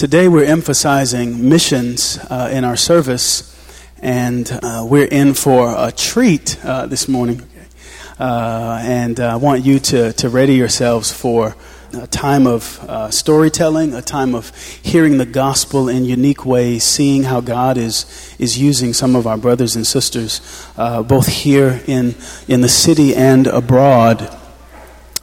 Today we're emphasizing missions uh, in our service, and uh, we're in for a treat uh, this morning. Uh, and I want you to, to ready yourselves for a time of uh, storytelling, a time of hearing the gospel in unique ways, seeing how God is, is using some of our brothers and sisters, uh, both here in, in the city and abroad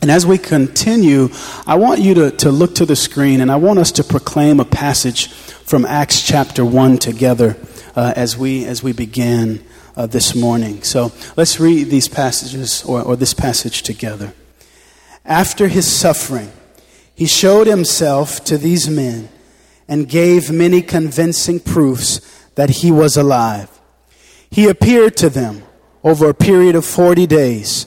and as we continue, I want you to, to look to the screen and I want us to proclaim a passage from Acts chapter 1 together uh, as, we, as we begin uh, this morning. So let's read these passages or, or this passage together. After his suffering, he showed himself to these men and gave many convincing proofs that he was alive. He appeared to them over a period of 40 days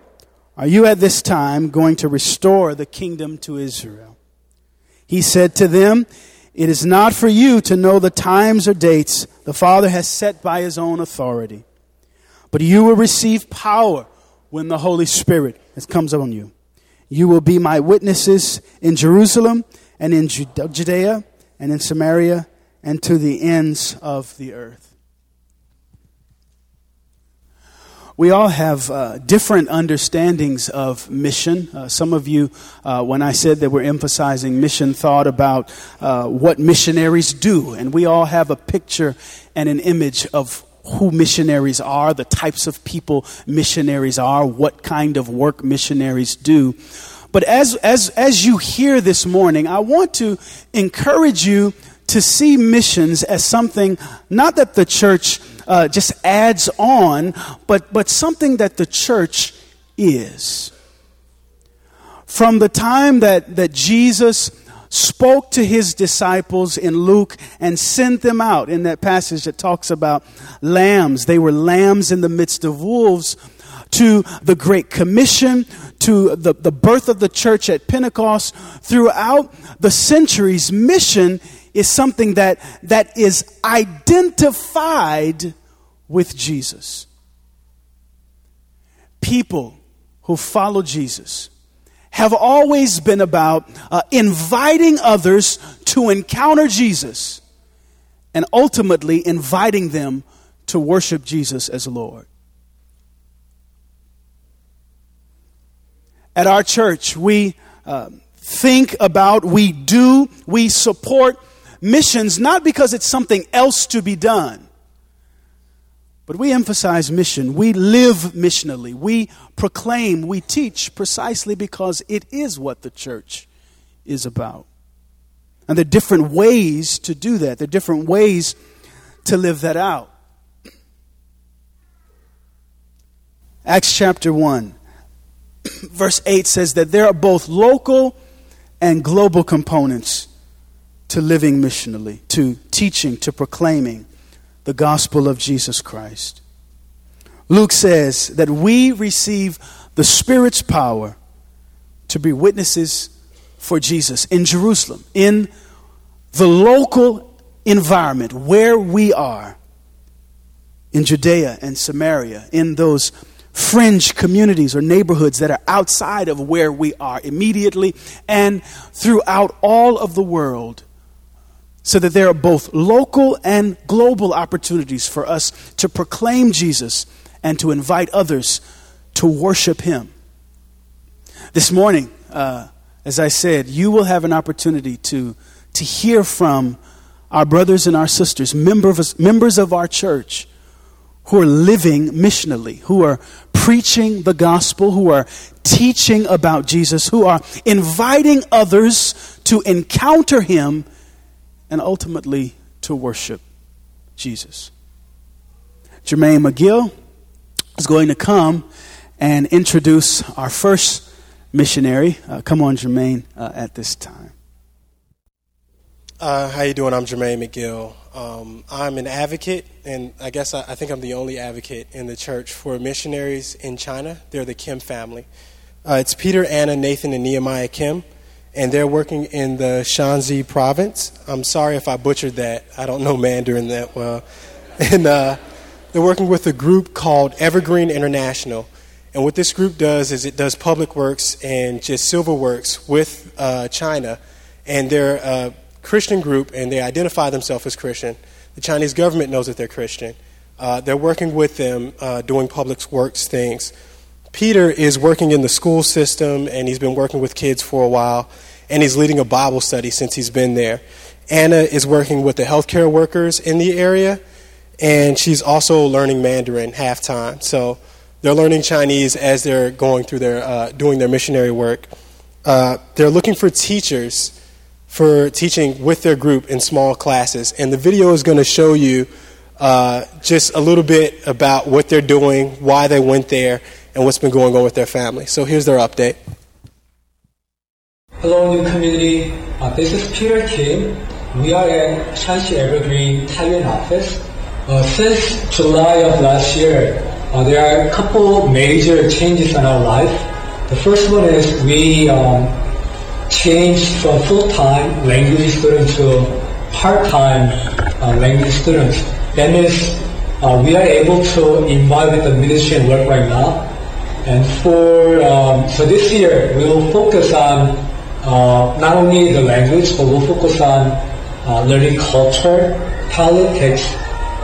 are you at this time going to restore the kingdom to Israel? He said to them, It is not for you to know the times or dates the Father has set by his own authority, but you will receive power when the Holy Spirit comes on you. You will be my witnesses in Jerusalem and in Judea and in Samaria and to the ends of the earth. We all have uh, different understandings of mission. Uh, some of you, uh, when I said that we're emphasizing mission, thought about uh, what missionaries do. And we all have a picture and an image of who missionaries are, the types of people missionaries are, what kind of work missionaries do. But as, as, as you hear this morning, I want to encourage you to see missions as something not that the church uh, just adds on, but, but something that the church is. From the time that, that Jesus spoke to his disciples in Luke and sent them out in that passage that talks about lambs, they were lambs in the midst of wolves to the Great Commission, to the, the birth of the church at Pentecost, throughout the centuries, mission is something that, that is identified with Jesus. People who follow Jesus have always been about uh, inviting others to encounter Jesus and ultimately inviting them to worship Jesus as Lord. At our church, we uh, think about, we do, we support missions not because it's something else to be done, but we emphasize mission. We live missionally. We proclaim, we teach precisely because it is what the church is about. And there are different ways to do that, there are different ways to live that out. Acts chapter 1, verse 8 says that there are both local and global components to living missionally, to teaching, to proclaiming the gospel of Jesus Christ. Luke says that we receive the Spirit's power to be witnesses for Jesus in Jerusalem, in the local environment where we are, in Judea and Samaria, in those fringe communities or neighborhoods that are outside of where we are immediately, and throughout all of the world so that there are both local and global opportunities for us to proclaim Jesus and to invite others to worship Him. This morning, uh, as I said, you will have an opportunity to, to hear from our brothers and our sisters, members, members of our church, who are living missionally, who are preaching the gospel, who are teaching about Jesus, who are inviting others to encounter Him and ultimately to worship Jesus. Jermaine McGill is going to come and introduce our first missionary. Uh, come on, Jermaine, uh, at this time. Uh, how you doing? I'm Jermaine McGill. Um, I'm an advocate, and I guess I, I, think I'm the only advocate in the church for missionaries in China. They're the Kim family. Uh, it's Peter, Anna, Nathan, and Nehemiah Kim, and they're working in the Shanxi province. I'm sorry if I butchered that. I don't know Mandarin that well. And uh, they're working with a group called Evergreen International. And what this group does is it does public works and just civil works with uh, China. And they're a Christian group, and they identify themselves as Christian. The Chinese government knows that they're Christian. Uh, they're working with them uh, doing public works things. Peter is working in the school system, and he's been working with kids for a while, and he's leading a Bible study since he's been there. Anna is working with the healthcare workers in the area, and she's also learning Mandarin half time. So they're learning Chinese as they're going through their uh, doing their missionary work. Uh, they're looking for teachers for teaching with their group in small classes, and the video is going to show you uh, just a little bit about what they're doing, why they went there, and what's been going on with their family. So here's their update. Hello, new community. Uh, this is Peter Kim. We are at Shanxi Evergreen Taiyuan office. Uh, since July of last year, uh, there are a couple major changes in our life. The first one is we um, changed from full-time language student to part-time uh, language students. That means uh, we are able to involve with the ministry and work right now. And for um, so this year, we will focus on uh, not only the language, but we'll focus on uh, learning culture, politics,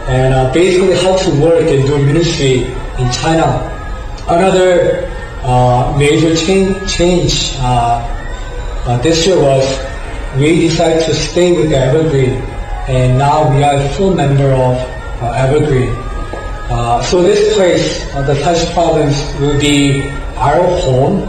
and uh, basically how to work and do ministry in China. Another uh, major change, change uh, uh, this year was we decided to stay with Evergreen, and now we are a full member of Evergreen. Uh, so this place, the Taizhou province, will be our home,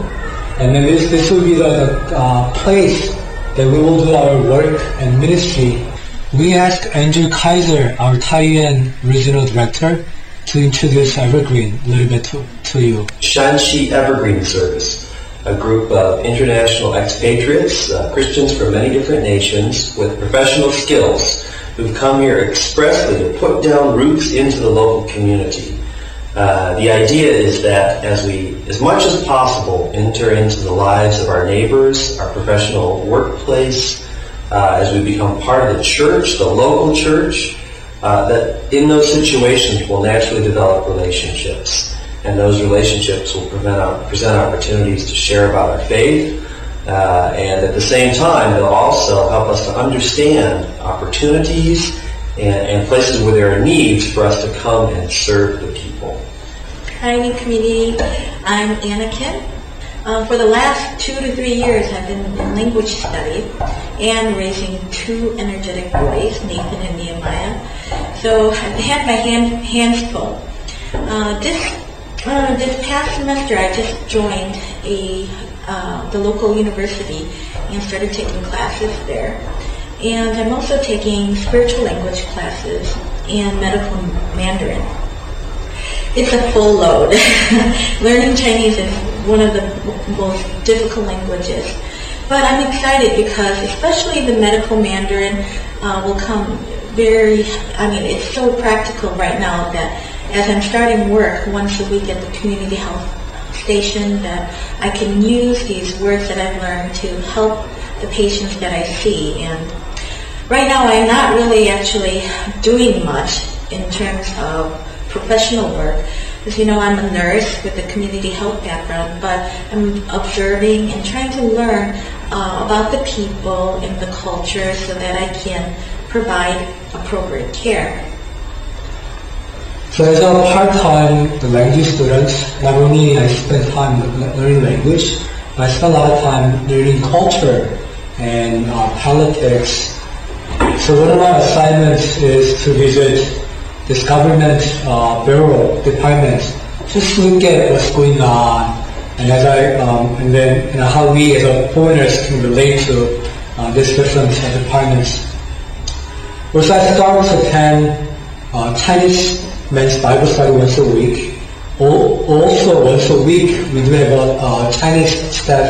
and then this, this will be the, the place that we will do our work and ministry we asked Andrew Kaiser, our Taiyuan regional director, to introduce Evergreen a little bit to, to you. Shanxi Evergreen Service, a group of international expatriates, uh, Christians from many different nations with professional skills who've come here expressly to put down roots into the local community. Uh, the idea is that as we, as much as possible, enter into the lives of our neighbors, our professional workplace, uh, as we become part of the church, the local church, uh, that in those situations we'll naturally develop relationships. And those relationships will prevent, present opportunities to share about our faith. Uh, and at the same time, they'll also help us to understand opportunities and, and, places where there are needs for us to come and serve the people. Hi, new community. I'm Anna Kim. Um, for the last two to three years, I've been in language study and raising two energetic boys, Nathan and Nehemiah. So I've had my hand, hands full. Uh, this uh, this past semester, I just joined a uh, the local university and started taking classes there. And I'm also taking spiritual language classes and medical Mandarin. It's a full load. Learning Chinese is one of the most difficult languages. But I'm excited because especially the medical Mandarin uh, will come very, I mean, it's so practical right now that as I'm starting work once a week at the community health station that I can use these words that I've learned to help the patients that I see. And right now I'm not really actually doing much in terms of professional work. Because, you know, I'm a nurse with a community health background, but I'm observing and trying to learn uh, about the people and the culture so that I can provide appropriate care. So as a part-time language student, not only I spend time learning language, but I spend a lot of time learning culture and uh, politics. So one of my assignments is to visit this government uh, bureau department just to look at what's going on and as I um, and then you know, how we as a foreigners can relate to uh, this different departments. Also, I start to attend uh, Chinese men's Bible study once a week. Also, once a week we do have a uh, Chinese staff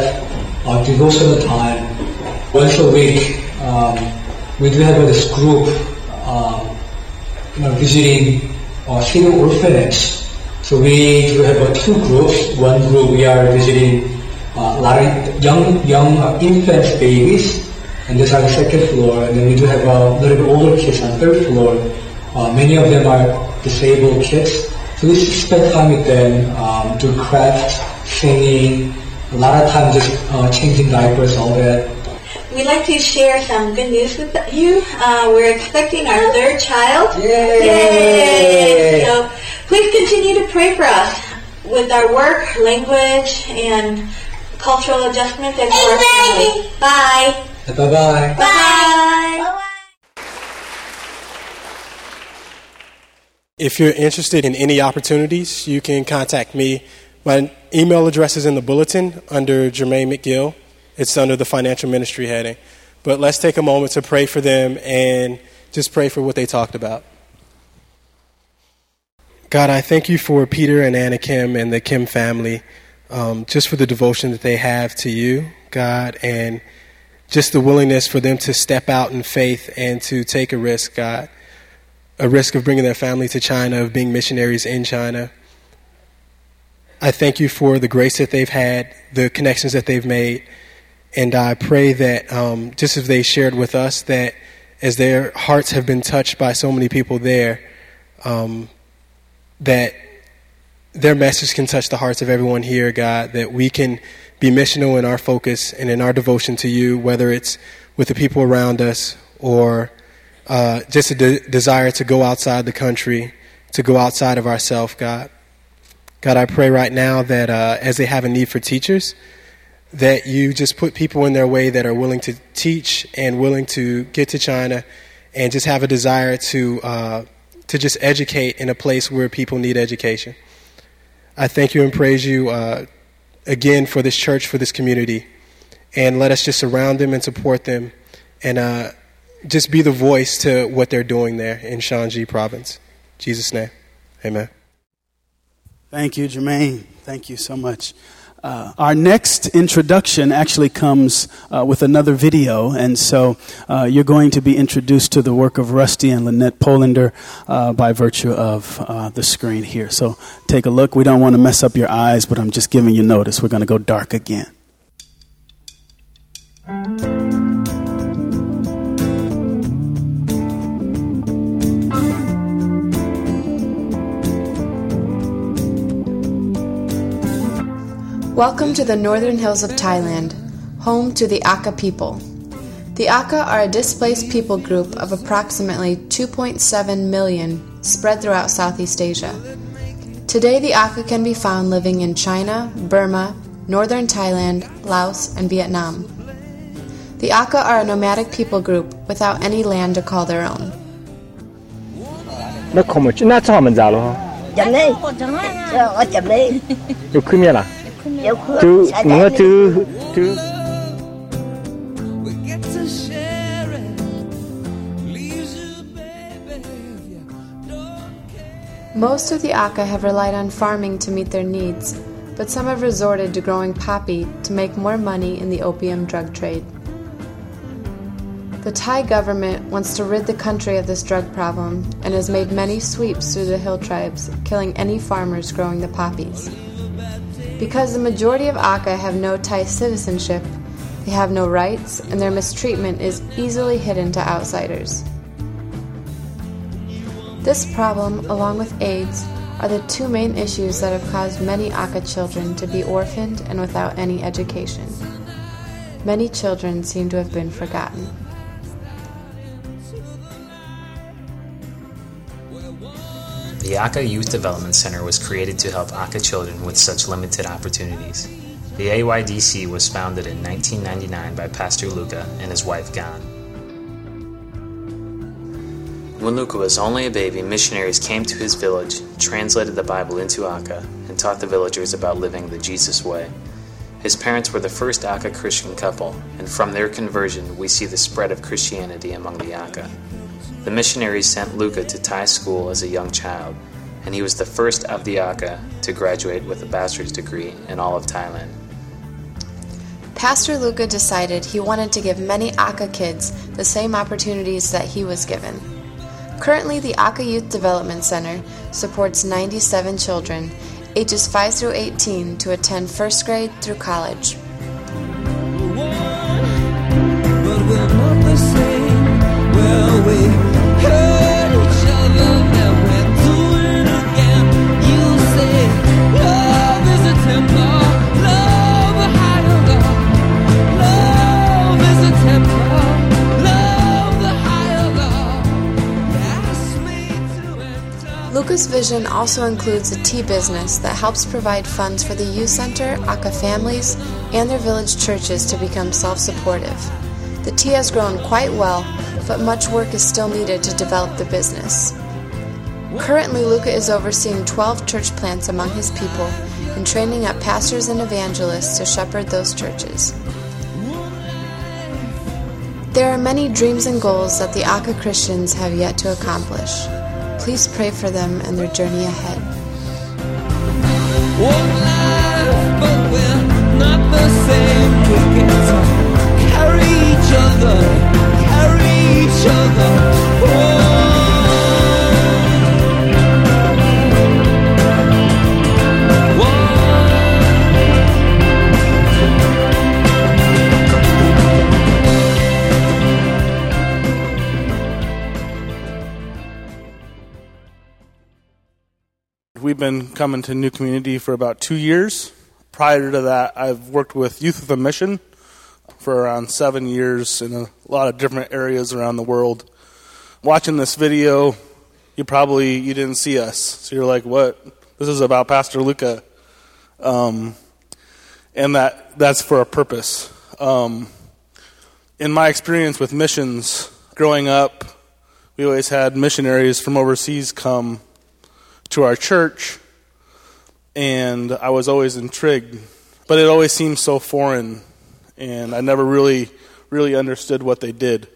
uh, devotional time. Once a week um, we do have this group. Um, visiting uh, single orphanage. So we do have uh, two groups. One group we are visiting uh, young young uh, infants, babies, and this on the second floor. And then we do have a little bit older kids on third floor. Uh, many of them are disabled kids. So we spend time with them, um, do crafts, singing, a lot of time just uh, changing diapers, all that. We'd like to share some good news with you. Uh, we're expecting our third child. Yay! Yay! So please continue to pray for us with our work, language, and cultural adjustment and for our family. Bye. Bye-bye. Bye. If you're interested in any opportunities, you can contact me. My email address is in the bulletin under Jermaine McGill. It's under the financial ministry heading. But let's take a moment to pray for them and just pray for what they talked about. God, I thank you for Peter and Anna Kim and the Kim family, um, just for the devotion that they have to you, God, and just the willingness for them to step out in faith and to take a risk, God a risk of bringing their family to China, of being missionaries in China. I thank you for the grace that they've had, the connections that they've made, and I pray that um, just as they shared with us, that as their hearts have been touched by so many people there, um, that their message can touch the hearts of everyone here, God, that we can be missional in our focus and in our devotion to you, whether it's with the people around us or uh, just a de- desire to go outside the country, to go outside of ourselves, God. God, I pray right now that uh, as they have a need for teachers, that you just put people in their way that are willing to teach and willing to get to China and just have a desire to, uh, to just educate in a place where people need education. I thank you and praise you uh, again for this church, for this community. And let us just surround them and support them. And uh, just be the voice to what they're doing there in Shanxi province. In Jesus' name, amen. Thank you, Jermaine. Thank you so much. Uh, our next introduction actually comes uh, with another video, and so uh, you're going to be introduced to the work of Rusty and Lynette Polander uh, by virtue of uh, the screen here. So take a look. We don't want to mess up your eyes, but I'm just giving you notice. We're going to go dark again. Welcome to the northern hills of Thailand, home to the Aka people. The Aka are a displaced people group of approximately 2.7 million spread throughout Southeast Asia. Today, the Aka can be found living in China, Burma, northern Thailand, Laos, and Vietnam. The Aka are a nomadic people group without any land to call their own. nó Dạo khứa Tu xả mga chạy đi. tu tu Most of the Aka have relied on farming to meet their needs, but some have resorted to growing poppy to make more money in the opium drug trade. The Thai government wants to rid the country of this drug problem and has made many sweeps through the hill tribes, killing any farmers growing the poppies. Because the majority of Aka have no Thai citizenship, they have no rights, and their mistreatment is easily hidden to outsiders. This problem, along with AIDS, are the two main issues that have caused many Aka children to be orphaned and without any education. Many children seem to have been forgotten. Aka Youth Development Center was created to help Aka children with such limited opportunities. The AYDC was founded in 1999 by Pastor Luca and his wife Gan. When Luca was only a baby, missionaries came to his village, translated the Bible into Aka, and taught the villagers about living the Jesus way. His parents were the first Aka Christian couple, and from their conversion, we see the spread of Christianity among the Aka. The missionaries sent Luca to Thai school as a young child, and he was the first of the Aka to graduate with a bachelor's degree in all of Thailand. Pastor Luca decided he wanted to give many Aka kids the same opportunities that he was given. Currently, the Aka Youth Development Center supports 97 children, ages 5 through 18, to attend first grade through college. but we're not the same. Well, we Luca's Vision also includes a tea business that helps provide funds for the youth center, Aka families, and their village churches to become self supportive. The tea has grown quite well, but much work is still needed to develop the business. Currently, Luca is overseeing 12 church plants among his people and training up pastors and evangelists to shepherd those churches. There are many dreams and goals that the Aka Christians have yet to accomplish. Please pray for them and their journey ahead. Life, carry each other, carry each other. We've been coming to New Community for about two years. Prior to that, I've worked with Youth with a Mission for around seven years in a lot of different areas around the world. Watching this video, you probably you didn't see us, so you're like, "What? This is about Pastor Luca," um, and that that's for a purpose. Um, in my experience with missions, growing up, we always had missionaries from overseas come to our church, and I was always intrigued, but it always seemed so foreign, and I never really, really understood what they did.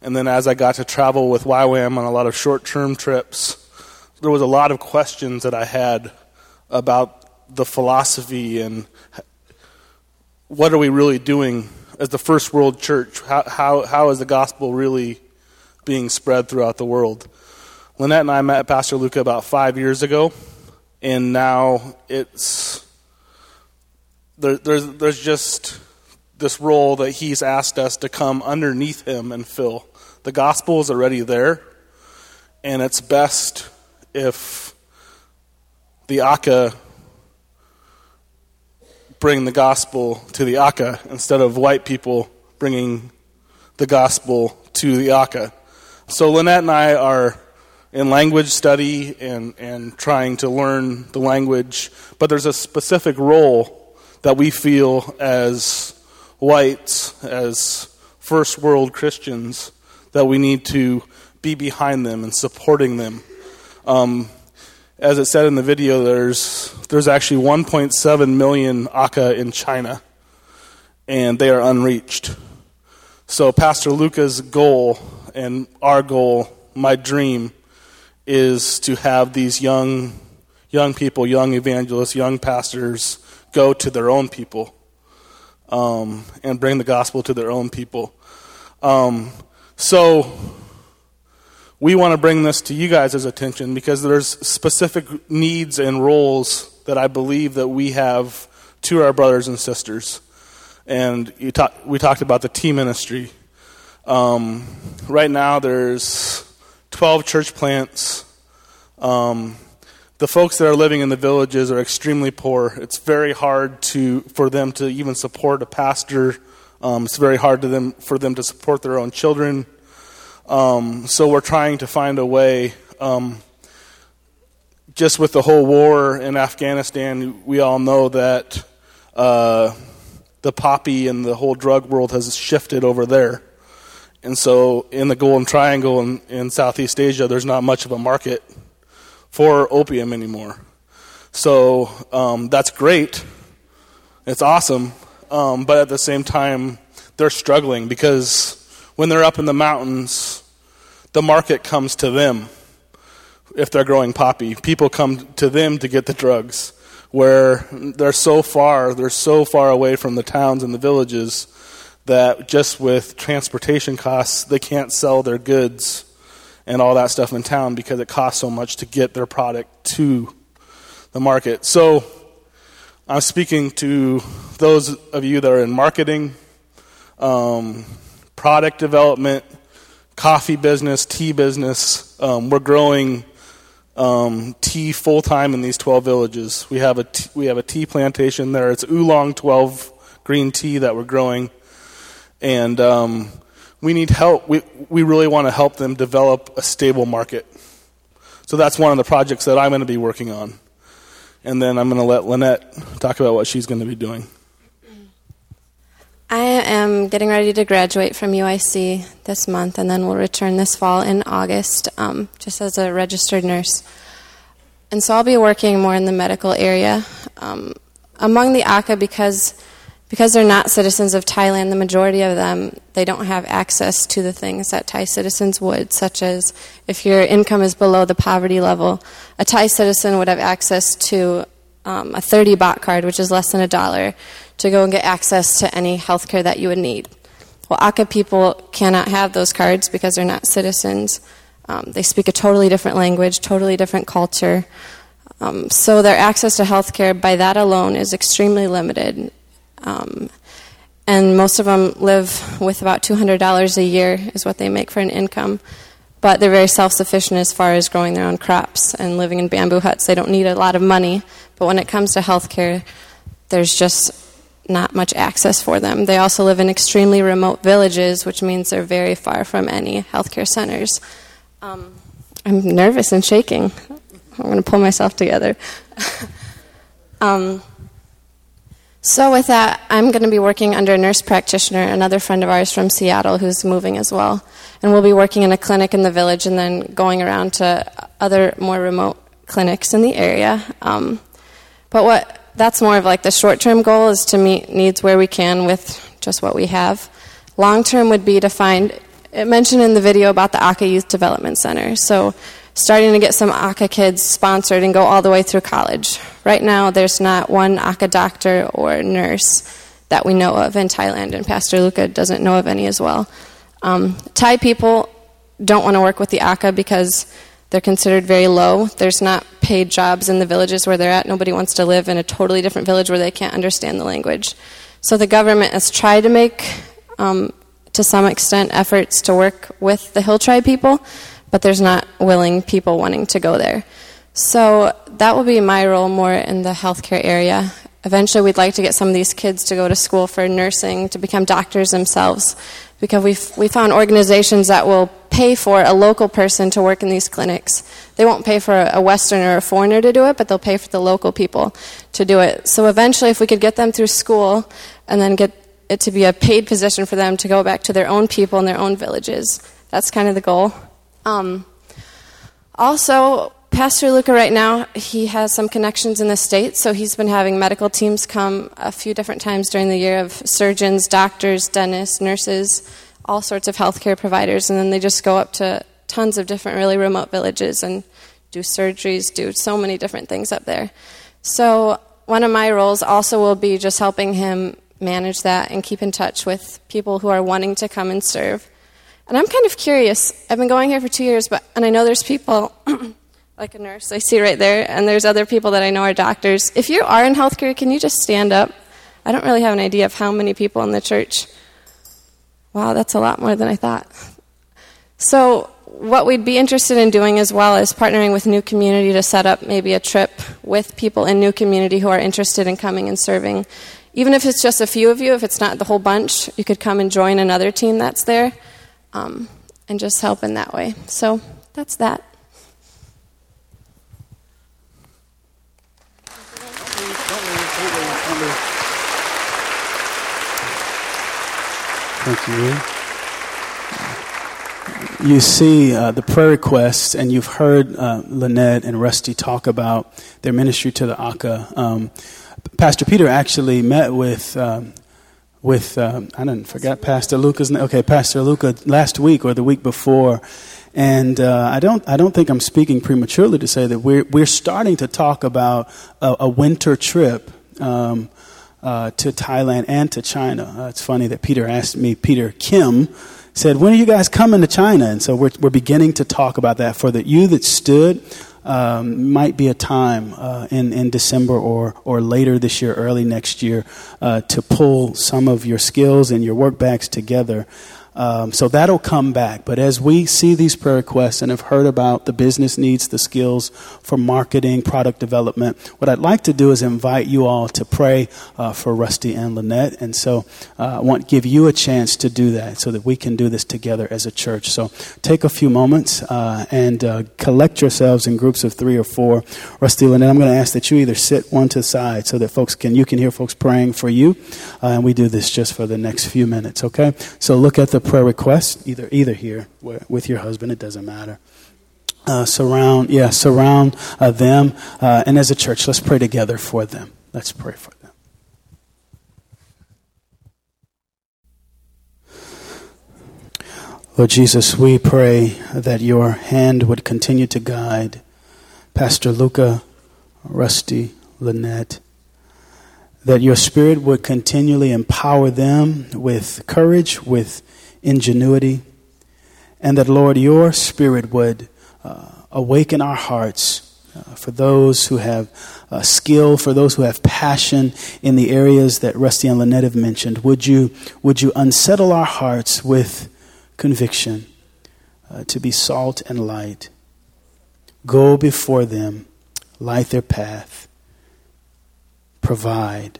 And then as I got to travel with YWAM on a lot of short term trips, there was a lot of questions that I had about the philosophy and what are we really doing as the first world church? How, how, how is the gospel really being spread throughout the world? Lynette and I met Pastor Luca about five years ago, and now it's there, there's there's just this role that he's asked us to come underneath him and fill. The gospel is already there, and it's best if the Aka bring the gospel to the Aka instead of white people bringing the gospel to the Aka. So Lynette and I are in language study and, and trying to learn the language, but there's a specific role that we feel as whites, as first world Christians, that we need to be behind them and supporting them. Um, as it said in the video, there's there's actually 1.7 million Aka in China, and they are unreached. So Pastor Luca's goal and our goal, my dream, is to have these young young people, young evangelists, young pastors go to their own people um, and bring the gospel to their own people. Um, so we want to bring this to you guys' attention because there's specific needs and roles that I believe that we have to our brothers and sisters. And talk, we talked about the tea ministry. Um, right now, there's 12 church plants. Um, the folks that are living in the villages are extremely poor. It's very hard to for them to even support a pastor. Um, it's very hard to them for them to support their own children. Um, so we're trying to find a way. Um, just with the whole war in Afghanistan, we all know that uh, the poppy and the whole drug world has shifted over there. And so, in the Golden Triangle in, in Southeast Asia, there's not much of a market for opium anymore. So, um, that's great. It's awesome. Um, but at the same time, they're struggling because when they're up in the mountains, the market comes to them if they're growing poppy. People come to them to get the drugs. Where they're so far, they're so far away from the towns and the villages that just with transportation costs, they can't sell their goods and all that stuff in town because it costs so much to get their product to the market. So I'm speaking to those of you that are in marketing, um, product development, coffee business, tea business. Um, we're growing um, tea full time in these 12 villages. We have a t- we have a tea plantation there. It's oolong 12 green tea that we're growing, and um, we need help. We we really want to help them develop a stable market. So that's one of the projects that I'm going to be working on, and then I'm going to let Lynette talk about what she's going to be doing. I am getting ready to graduate from UIC this month, and then we'll return this fall in August, um, just as a registered nurse. And so I'll be working more in the medical area. Um, among the Aka, because because they're not citizens of Thailand, the majority of them they don't have access to the things that Thai citizens would, such as if your income is below the poverty level, a Thai citizen would have access to um, a 30 baht card, which is less than a dollar, to go and get access to any health care that you would need. Well, Aka people cannot have those cards because they're not citizens. Um, they speak a totally different language, totally different culture. Um, so their access to health care by that alone is extremely limited. Um, and most of them live with about $200 a year is what they make for an income. But they're very self-sufficient as far as growing their own crops and living in bamboo huts. They don't need a lot of money. But when it comes to health care, there's just not much access for them. They also live in extremely remote villages, which means they're very far from any healthcare centers. Um, I'm nervous and shaking. I'm going to pull myself together. um, so, with that, I'm going to be working under a nurse practitioner, another friend of ours from Seattle who's moving as well. And we'll be working in a clinic in the village and then going around to other more remote clinics in the area. Um, but what that's more of like the short term goal is to meet needs where we can with just what we have. Long term would be to find, it mentioned in the video about the Aka Youth Development Center. So, starting to get some Aka kids sponsored and go all the way through college. Right now, there's not one Aka doctor or nurse that we know of in Thailand, and Pastor Luca doesn't know of any as well. Um, Thai people don't want to work with the Aka because they're considered very low. There's not paid jobs in the villages where they're at. Nobody wants to live in a totally different village where they can't understand the language. So the government has tried to make, um, to some extent, efforts to work with the Hill Tribe people, but there's not willing people wanting to go there. So that will be my role more in the healthcare area. Eventually, we'd like to get some of these kids to go to school for nursing, to become doctors themselves, because we've we found organizations that will pay for a local person to work in these clinics. They won't pay for a Westerner or a foreigner to do it, but they'll pay for the local people to do it. So eventually, if we could get them through school and then get it to be a paid position for them to go back to their own people in their own villages, that's kind of the goal. Um, also, Pastor Luca, right now, he has some connections in the state, so he's been having medical teams come a few different times during the year of surgeons, doctors, dentists, nurses, all sorts of healthcare providers, and then they just go up to tons of different really remote villages and do surgeries, do so many different things up there. So, one of my roles also will be just helping him manage that and keep in touch with people who are wanting to come and serve. And I'm kind of curious. I've been going here for two years, but and I know there's people like a nurse I see right there, and there's other people that I know are doctors. If you are in healthcare, can you just stand up? I don't really have an idea of how many people in the church. Wow, that's a lot more than I thought. So, what we'd be interested in doing as well is partnering with New Community to set up maybe a trip with people in New Community who are interested in coming and serving. Even if it's just a few of you, if it's not the whole bunch, you could come and join another team that's there um, and just help in that way. So, that's that. Thank you. You see uh, the prayer requests, and you've heard uh, Lynette and Rusty talk about their ministry to the Aka. Um, Pastor Peter actually met with um, with um, I didn't forget Pastor Luca's name. Okay, Pastor Luca last week or the week before, and uh, I don't I don't think I'm speaking prematurely to say that we're we're starting to talk about a, a winter trip. Um, uh, to Thailand and to China. Uh, it's funny that Peter asked me, Peter Kim said, When are you guys coming to China? And so we're, we're beginning to talk about that. For the you that stood, um, might be a time uh, in, in December or, or later this year, early next year, uh, to pull some of your skills and your work bags together. Um, so that'll come back. But as we see these prayer requests and have heard about the business needs, the skills for marketing, product development, what I'd like to do is invite you all to pray uh, for Rusty and Lynette. And so uh, I want to give you a chance to do that so that we can do this together as a church. So take a few moments uh, and uh, collect yourselves in groups of three or four. Rusty, Lynette, I'm going to ask that you either sit one to the side so that folks can, you can hear folks praying for you. Uh, and we do this just for the next few minutes, okay? So look at the prayer request, either either here with your husband, it doesn't matter. Uh, surround, yeah, surround uh, them, uh, and as a church, let's pray together for them. Let's pray for them. Lord Jesus, we pray that your hand would continue to guide Pastor Luca, Rusty, Lynette, that your spirit would continually empower them with courage, with ingenuity, and that, Lord, your spirit would uh, awaken our hearts uh, for those who have uh, skill, for those who have passion in the areas that Rusty and Lynette have mentioned. Would you, would you unsettle our hearts with conviction uh, to be salt and light? Go before them, light their path, provide,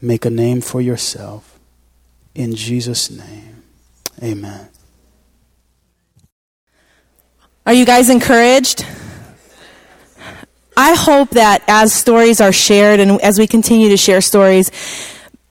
make a name for yourself. In Jesus' name. Amen. Are you guys encouraged? I hope that as stories are shared and as we continue to share stories,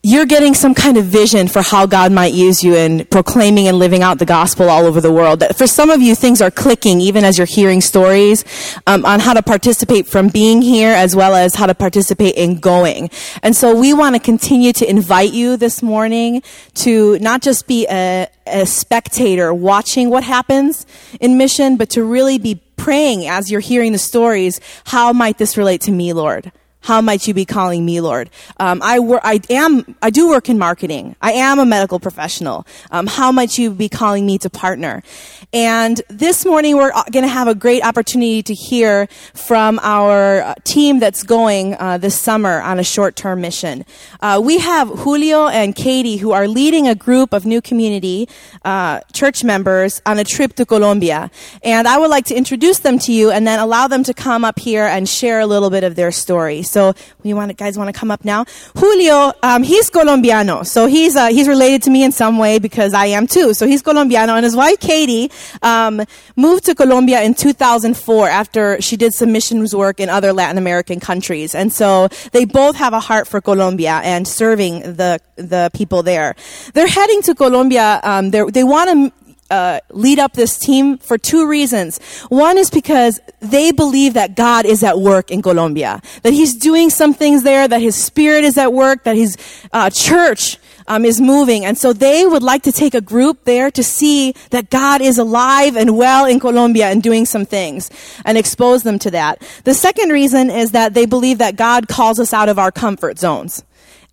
you're getting some kind of vision for how God might use you in proclaiming and living out the gospel all over the world. For some of you, things are clicking even as you're hearing stories um, on how to participate from being here as well as how to participate in going. And so we want to continue to invite you this morning to not just be a, a spectator watching what happens in mission, but to really be praying as you're hearing the stories, how might this relate to me, Lord? How might you be calling me Lord? Um, I, wor- I am, I do work in marketing. I am a medical professional. Um, how might you be calling me to partner? And this morning we're going to have a great opportunity to hear from our uh, team that's going uh, this summer on a short-term mission. Uh, we have Julio and Katie who are leading a group of new community uh, church members on a trip to Colombia. And I would like to introduce them to you and then allow them to come up here and share a little bit of their story. So, you want guys want to come up now? Julio, um, he's Colombiano, so he's uh, he's related to me in some way because I am too. So he's Colombiano, and his wife Katie um, moved to Colombia in 2004 after she did some missions work in other Latin American countries, and so they both have a heart for Colombia and serving the the people there. They're heading to Colombia. Um, they want to uh, lead up this team for two reasons. One is because they believe that God is at work in Colombia, that He's doing some things there, that His Spirit is at work, that His uh, church um, is moving, and so they would like to take a group there to see that God is alive and well in Colombia and doing some things, and expose them to that. The second reason is that they believe that God calls us out of our comfort zones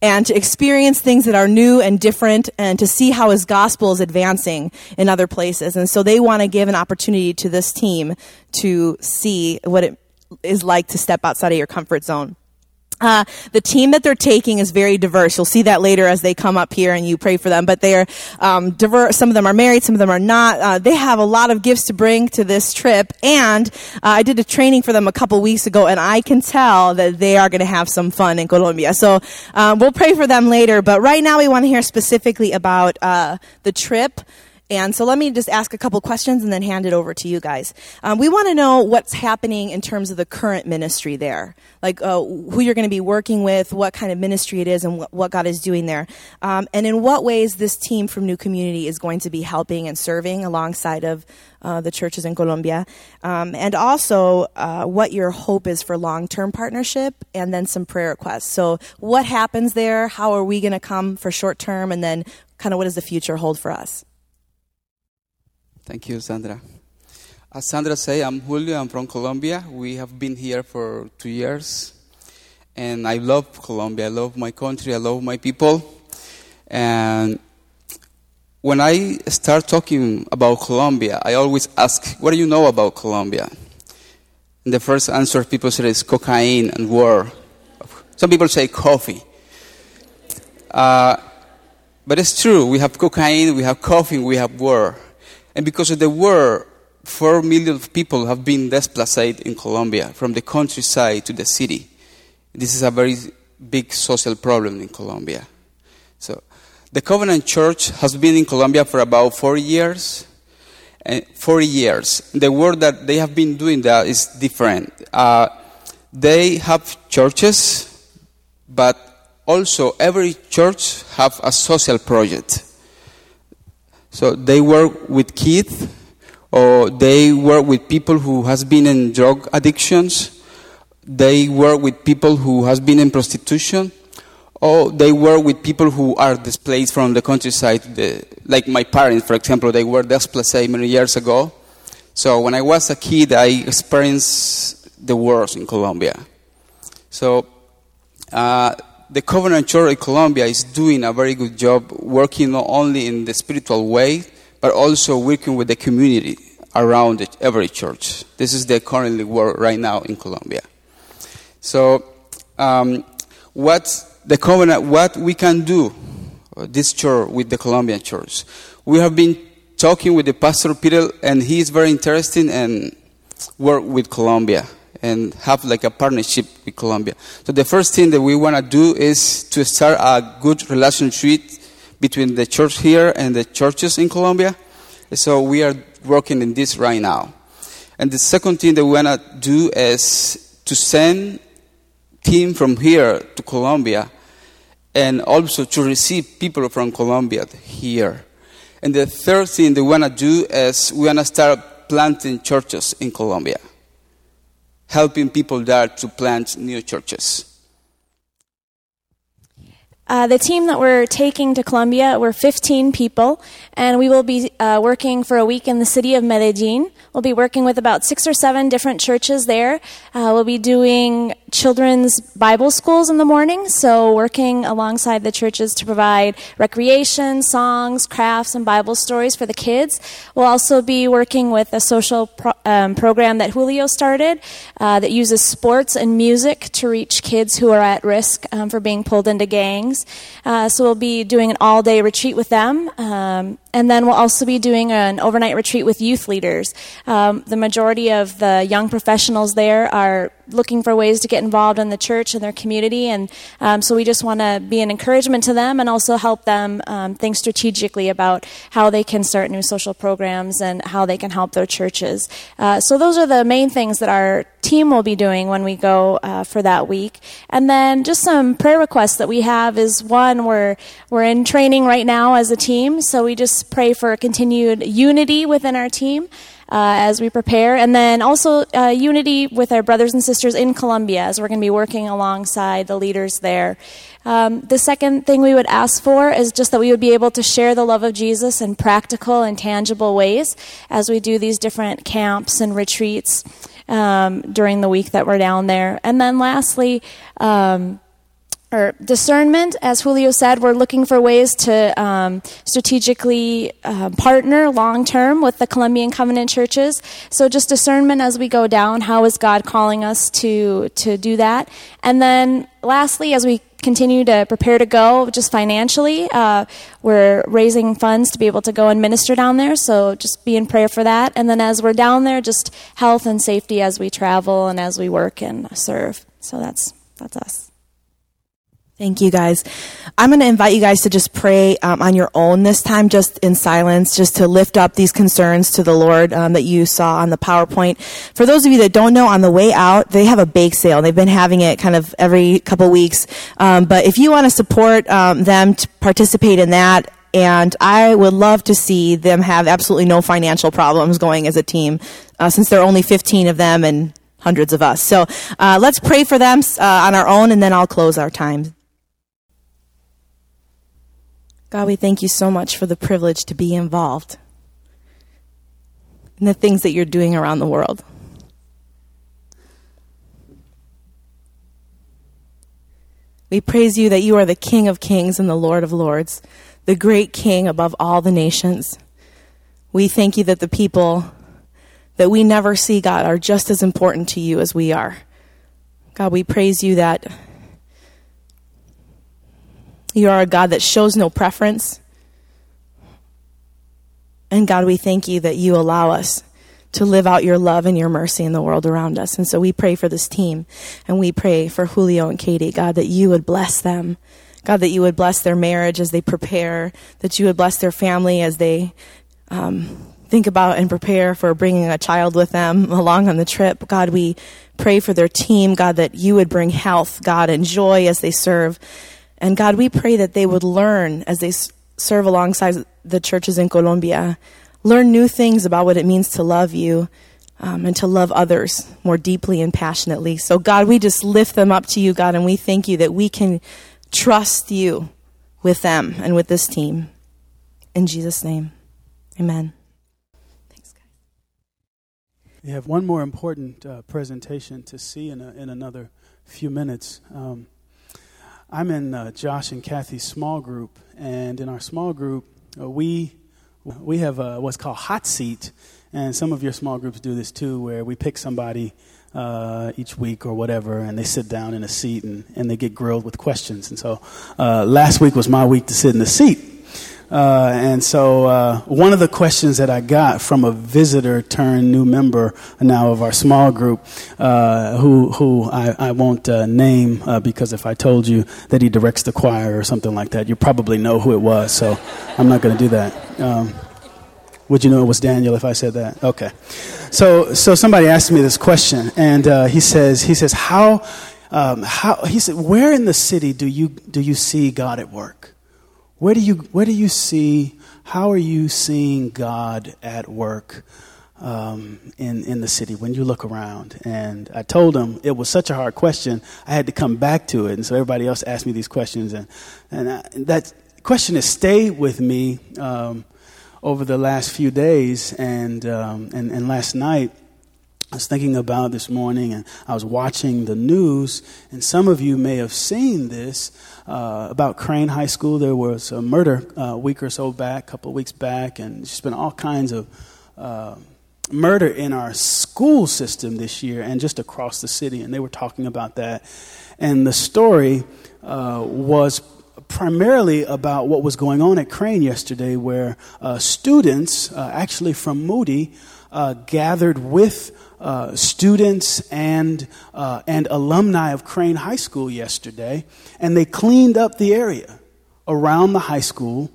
and to experience things that are new and different and to see how his gospel is advancing in other places. And so they want to give an opportunity to this team to see what it is like to step outside of your comfort zone. Uh, the team that they're taking is very diverse. You'll see that later as they come up here and you pray for them. But they're um, diverse. Some of them are married, some of them are not. Uh, they have a lot of gifts to bring to this trip. And uh, I did a training for them a couple weeks ago, and I can tell that they are going to have some fun in Colombia. So uh, we'll pray for them later. But right now, we want to hear specifically about uh, the trip. And so let me just ask a couple questions and then hand it over to you guys. Um, we want to know what's happening in terms of the current ministry there, like uh, who you're going to be working with, what kind of ministry it is, and what, what God is doing there, um, and in what ways this team from New Community is going to be helping and serving alongside of uh, the churches in Colombia, um, and also uh, what your hope is for long-term partnership, and then some prayer requests. So, what happens there? How are we going to come for short-term, and then kind of what does the future hold for us? Thank you, Sandra. As Sandra said, I'm Julio. I'm from Colombia. We have been here for two years, and I love Colombia. I love my country. I love my people, and when I start talking about Colombia, I always ask, "What do you know about Colombia?" And the first answer people say is cocaine and war. Some people say coffee. Uh, but it's true. We have cocaine, we have coffee, we have war. And because of the war, four million people have been displaced in Colombia from the countryside to the city. This is a very big social problem in Colombia. So, the Covenant Church has been in Colombia for about four years. Uh, four years. The work that they have been doing that is different. Uh, they have churches, but also every church have a social project. So they work with kids, or they work with people who has been in drug addictions. They work with people who has been in prostitution, or they work with people who are displaced from the countryside. The, like my parents, for example, they were displaced many years ago. So when I was a kid, I experienced the wars in Colombia. So uh, the Covenant Church in Colombia is doing a very good job working not only in the spiritual way, but also working with the community around it, every church. This is the currently work right now in Colombia. So, um, what the covenant, what we can do, this church with the Colombian church. We have been talking with the pastor Peter, and he is very interested and work with Colombia and have like a partnership with Colombia. So the first thing that we want to do is to start a good relationship between the church here and the churches in Colombia. So we are working in this right now. And the second thing that we want to do is to send team from here to Colombia and also to receive people from Colombia here. And the third thing that we want to do is we want to start planting churches in Colombia helping people there to plant new churches. Uh, the team that we're taking to Colombia, we're 15 people, and we will be uh, working for a week in the city of Medellin. We'll be working with about six or seven different churches there. Uh, we'll be doing children's Bible schools in the morning, so working alongside the churches to provide recreation, songs, crafts, and Bible stories for the kids. We'll also be working with a social pro- um, program that Julio started uh, that uses sports and music to reach kids who are at risk um, for being pulled into gangs. Uh, so we'll be doing an all day retreat with them. Um, and then we'll also be doing an overnight retreat with youth leaders. Um, the majority of the young professionals there are looking for ways to get involved in the church and their community. And um, so we just want to be an encouragement to them and also help them um, think strategically about how they can start new social programs and how they can help their churches. Uh, so those are the main things that our team will be doing when we go uh, for that week. And then just some prayer requests that we have is one, we're, we're in training right now as a team. So we just pray for continued unity within our team as we prepare. And then also uh, unity with our brothers and sisters in Colombia as we're going to be working alongside the leaders there. Um, the second thing we would ask for is just that we would be able to share the love of Jesus in practical and tangible ways as we do these different camps and retreats um, during the week that we're down there. And then lastly, um, or discernment, as Julio said, we're looking for ways to um, strategically uh, partner long term with the Colombian Covenant churches. So just discernment as we go down. How is God calling us to to do that? And then lastly, as we continue to prepare to go, just financially, uh, we're raising funds to be able to go and minister down there. So just be in prayer for that. And then as we're down there, just health and safety as we travel and as we work and serve. So that's that's us. Thank you guys. I'm going to invite you guys to just pray um, on your own this time, just in silence, just to lift up these concerns to the Lord um, that you saw on the PowerPoint. For those of you that don't know, on the way out, they have a bake sale. They've been having it kind of every couple weeks. Um, but if you want to support um, them to participate in that, and I would love to see them have absolutely no financial problems going as a team, uh, since there are only 15 of them and hundreds of us. So uh, let's pray for them uh, on our own, and then I'll close our time. God, we thank you so much for the privilege to be involved in the things that you're doing around the world. We praise you that you are the King of kings and the Lord of lords, the great King above all the nations. We thank you that the people that we never see, God, are just as important to you as we are. God, we praise you that you are a God that shows no preference. And God, we thank you that you allow us to live out your love and your mercy in the world around us. And so we pray for this team and we pray for Julio and Katie, God, that you would bless them. God, that you would bless their marriage as they prepare, that you would bless their family as they um, think about and prepare for bringing a child with them along on the trip. God, we pray for their team, God, that you would bring health, God, and joy as they serve. And God, we pray that they would learn as they serve alongside the churches in Colombia, learn new things about what it means to love you um, and to love others more deeply and passionately. So, God, we just lift them up to you, God, and we thank you that we can trust you with them and with this team. In Jesus' name, amen. Thanks, guys. We have one more important uh, presentation to see in, a, in another few minutes. Um, I'm in uh, Josh and Kathy's small group, and in our small group, uh, we we have uh, what's called hot seat, and some of your small groups do this too, where we pick somebody uh, each week or whatever, and they sit down in a seat and, and they get grilled with questions. And so uh, last week was my week to sit in the seat. Uh, and so uh, one of the questions that I got from a visitor turned new member now of our small group, uh, who who I, I won't uh, name uh, because if I told you that he directs the choir or something like that, you probably know who it was. So I'm not going to do that. Um, would you know it was Daniel if I said that? Okay. So so somebody asked me this question, and uh, he says he says how um, how he said where in the city do you do you see God at work? Where do you where do you see how are you seeing God at work um, in in the city when you look around? And I told him it was such a hard question. I had to come back to it, and so everybody else asked me these questions, and and, I, and that question has stayed with me um, over the last few days, and um, and and last night. I was thinking about this morning and I was watching the news, and some of you may have seen this uh, about Crane High School. There was a murder uh, a week or so back, a couple of weeks back, and there's been all kinds of uh, murder in our school system this year and just across the city. And they were talking about that. And the story uh, was primarily about what was going on at Crane yesterday, where uh, students, uh, actually from Moody, uh, gathered with uh, students and uh, and alumni of Crane High School yesterday, and they cleaned up the area around the high school.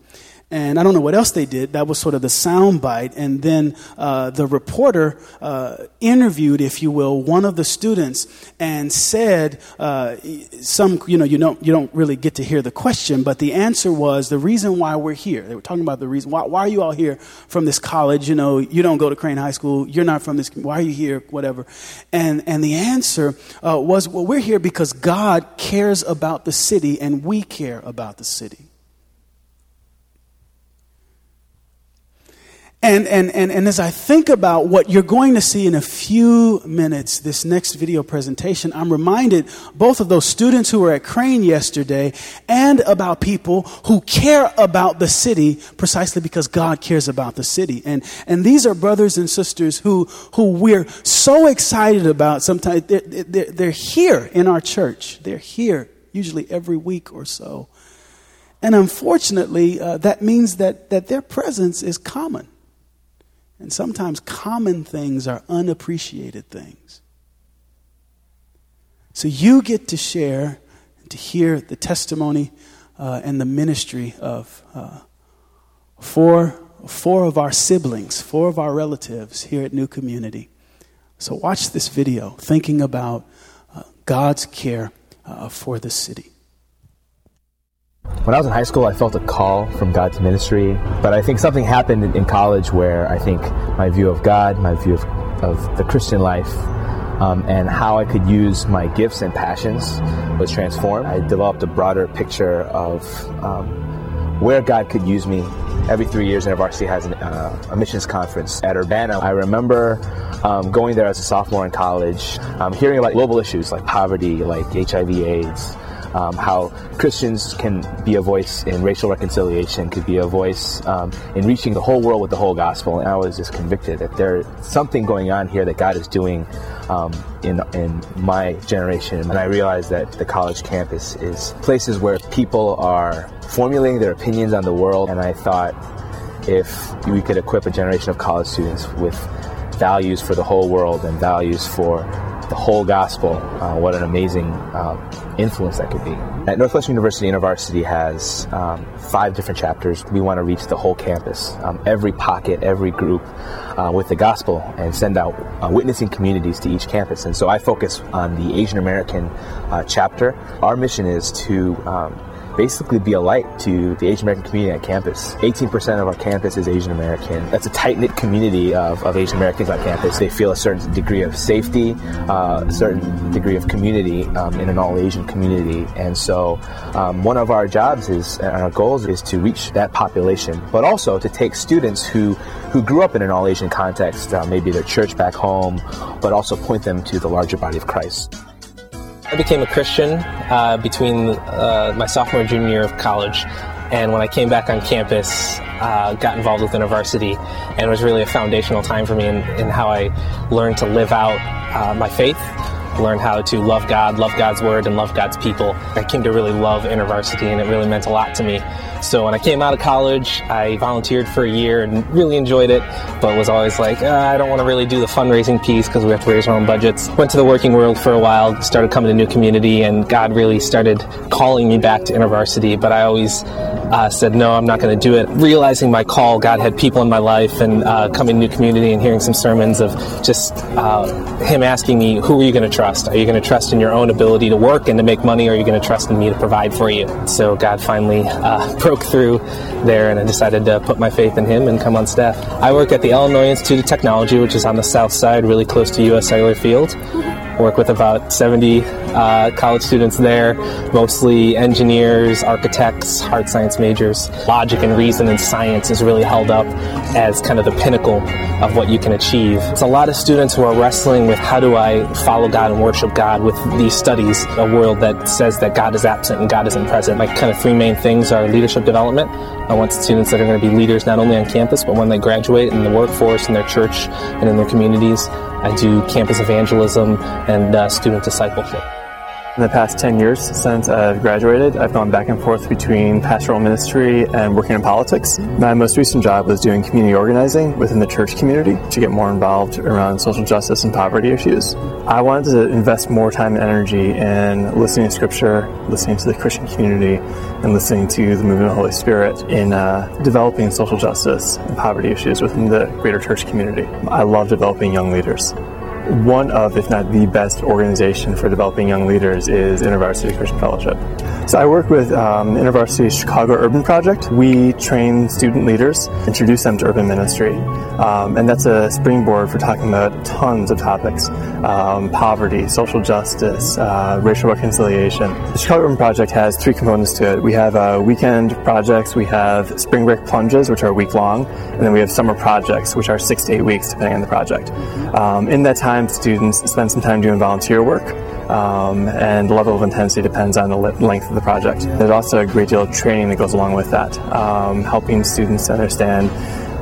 And I don't know what else they did. That was sort of the soundbite. And then uh, the reporter uh, interviewed, if you will, one of the students and said uh, some, you know, you don't, you don't really get to hear the question, but the answer was the reason why we're here. They were talking about the reason why, why are you all here from this college? You know, you don't go to Crane High School. You're not from this. Why are you here? Whatever. And and the answer uh, was, well, we're here because God cares about the city and we care about the city. And, and, and, and as I think about what you're going to see in a few minutes, this next video presentation, I'm reminded both of those students who were at Crane yesterday and about people who care about the city precisely because God cares about the city. And, and these are brothers and sisters who, who we're so excited about. Sometimes they're, they're, they're here in our church. They're here usually every week or so. And unfortunately, uh, that means that, that their presence is common. And sometimes common things are unappreciated things. So you get to share, and to hear the testimony uh, and the ministry of uh, four, four of our siblings, four of our relatives here at New Community. So watch this video thinking about uh, God's care uh, for the city. When I was in high school, I felt a call from God to ministry, but I think something happened in, college where I think my view of God, my view of, of the Christian life, um, and how I could use my gifts and passions was transformed. I developed a broader picture of um, where God could use me. Every three years, InterVarsity has an, uh, a missions conference at Urbana. I remember um, going there as a sophomore in college, um, hearing about global issues like poverty, like HIV/AIDS um, how Christians can be a voice in racial reconciliation, could be a voice um, in reaching the whole world with the whole gospel. And I was just convicted that there's something going on here that God is doing um, in, in my generation. And I realized that the college campus is places where people are formulating their opinions on the world. And I thought if we could equip a generation of college students with values for the whole world and values for the whole gospel, uh, what an amazing uh, influence that could be. At Northwestern University, InterVarsity has um, five different chapters. We want to reach the whole campus, um, every pocket, every group, uh, with the gospel and send out uh, witnessing communities to each campus. And so I focus on the Asian American uh, chapter. Our mission is to um, basically be a light to the Asian American community at campus. 18% of our campus is Asian American. That's a tight knit community of, of Asian Americans on campus. They feel a certain degree of safety, uh, a certain degree of community um, in an all Asian community. And so, um, one of our jobs is, and our goals is to reach that population, but also to take students who, who grew up in an all Asian context, uh, maybe their church back home, but also point them to the larger body of Christ. I became a Christian uh, between uh, my sophomore and junior year of college. And when I came back on campus, uh, got involved with InterVarsity, and it was really a foundational time for me in, in how I learned to live out uh, my faith, learn how to love God, love God's Word, and love God's people. I came to really love InterVarsity, and it really meant a lot to me. So when I came out of college, I volunteered for a year and really enjoyed it, but was always like, uh, I don't want to really do the fundraising piece because we have to raise our own budgets. Went to the working world for a while, started coming to new community, and God really started calling me back to InterVarsity, but I always uh, said, no, I'm not going to do it. Realizing my call, God had people in my life and uh, coming to new community and hearing some sermons of just uh, Him asking me, who are you going to trust? Are you going to trust in your own ability to work and to make money, or are you going to trust in me to provide for you? So God finally uh, broke through there, and I decided to put my faith in Him and come on staff. I work at the Illinois Institute of Technology, which is on the south side, really close to U.S. Cellular Field. Work with about 70 uh, college students there, mostly engineers, architects, hard science majors. Logic and reason and science is really held up as kind of the pinnacle of what you can achieve. It's a lot of students who are wrestling with how do I follow God and worship God with these studies, a world that says that God is absent and God isn't present. My kind of three main things are leadership development. I want students that are going to be leaders not only on campus, but when they graduate in the workforce, in their church, and in their communities. I do campus evangelism and uh, student discipleship. In the past 10 years since I've graduated, I've gone back and forth between pastoral ministry and working in politics. My most recent job was doing community organizing within the church community to get more involved around social justice and poverty issues. I wanted to invest more time and energy in listening to scripture, listening to the Christian community, and listening to the movement of the Holy Spirit in uh, developing social justice and poverty issues within the greater church community. I love developing young leaders one of, if not the best organization for developing young leaders is InterVarsity Christian Fellowship. So I work with um, InterVarsity Chicago Urban Project. We train student leaders, introduce them to urban ministry, um, and that's a springboard for talking about tons of topics: um, poverty, social justice, uh, racial reconciliation. The Chicago Urban Project has three components to it. We have uh, weekend projects, we have spring break plunges, which are week long, and then we have summer projects, which are six to eight weeks, depending on the project. Um, in that time, students spend some time doing volunteer work, um, and the level of intensity depends on the length of the project. There's also a great deal of training that goes along with that, um, helping students understand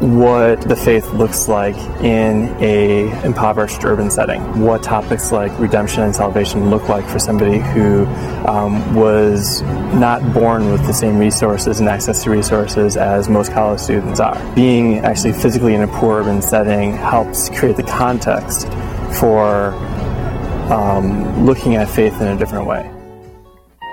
what the faith looks like in a impoverished urban setting. What topics like redemption and salvation look like for somebody who um, was not born with the same resources and access to resources as most college students are. Being actually physically in a poor urban setting helps create the context for um, looking at faith in a different way.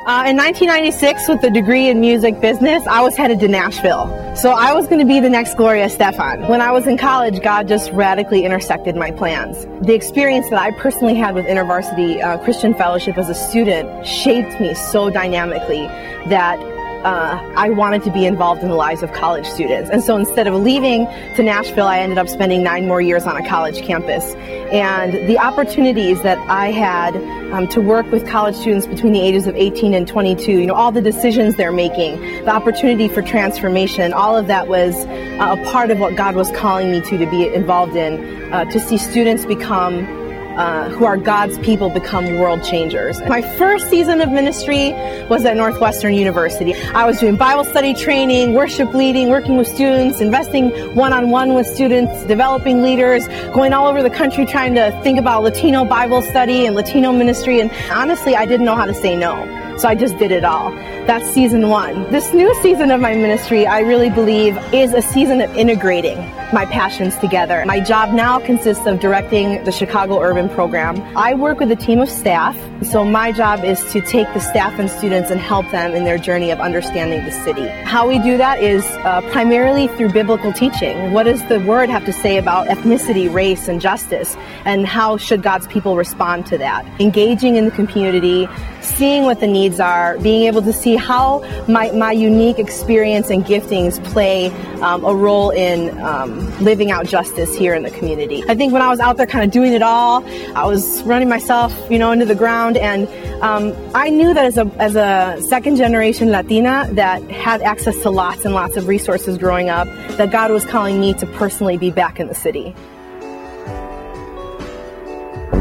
Uh, in 1996, with a degree in music business, I was headed to Nashville. So I was going to be the next Gloria Estefan. When I was in college, God just radically intersected my plans. The experience that I personally had with InterVarsity uh, Christian Fellowship as a student shaped me so dynamically that uh, I wanted to be involved in the lives of college students. And so instead of leaving to Nashville, I ended up spending nine more years on a college campus. And the opportunities that I had um, to work with college students between the ages of 18 and 22, you know, all the decisions they're making, the opportunity for transformation, all of that was uh, a part of what God was calling me to to be involved in, uh, to see students become uh, who are God's people become world changers. My first season of ministry was at Northwestern University. I was doing Bible study training, worship leading, working with students, investing one on one with students, developing leaders, going all over the country trying to think about Latino Bible study and Latino ministry. And honestly, I didn't know how to say no. So I just did it all. That's season one. This new season of my ministry, I really believe, is a season of integrating my passions together. My job now consists of directing the Chicago Urban Program. I work with a team of staff, so my job is to take the staff and students and help them in their journey of understanding the city. How we do that is uh, primarily through biblical teaching. What does the Word have to say about ethnicity, race, and justice? And how should God's people respond to that? Engaging in the community, seeing what the needs are, being able to see how my, my unique experience and giftings play um, a role in um, living out justice here in the community. I think when I was out there kind of doing it all, I was running myself, you know, into the ground, and um, I knew that as a, as a second generation Latina that had access to lots and lots of resources growing up, that God was calling me to personally be back in the city.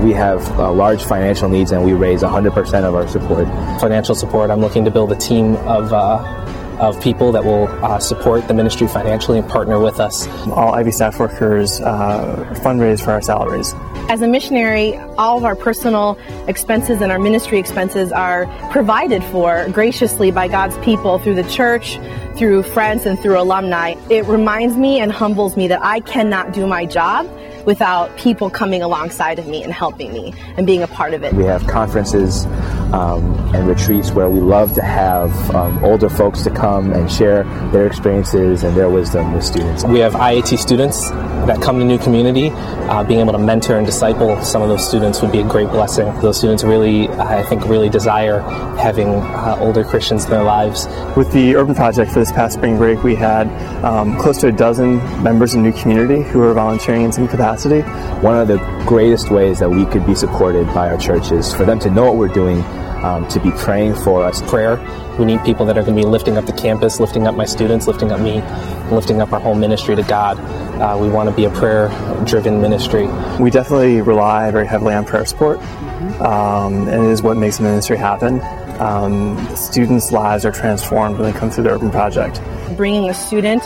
We have uh, large financial needs and we raise 100% of our support. Financial support. I'm looking to build a team of uh, of people that will uh, support the ministry financially and partner with us. All IV staff workers uh, fundraise for our salaries. As a missionary, all of our personal expenses and our ministry expenses are provided for graciously by God's people through the church, through friends, and through alumni. It reminds me and humbles me that I cannot do my job without people coming alongside of me and helping me and being a part of it. We have conferences um, and retreats where we love to have um, older folks to come and share their experiences and their wisdom with students. We have IIT students that come to New Community. Uh, being able to mentor and disciple some of those students would be a great blessing. Those students really, I think, really desire having uh, older Christians in their lives. With the Urban Project for this past spring break, we had um, close to a dozen members of New Community who were volunteering in some capacity. One of the greatest ways that we could be supported by our churches for them to know what we're doing, um, to be praying for us. Prayer. We need people that are going to be lifting up the campus, lifting up my students, lifting up me, lifting up our whole ministry to God. Uh, we want to be a prayer driven ministry. We definitely rely very heavily on prayer support, um, and it is what makes the ministry happen. Um, students' lives are transformed when they come through the Urban Project. Bringing a student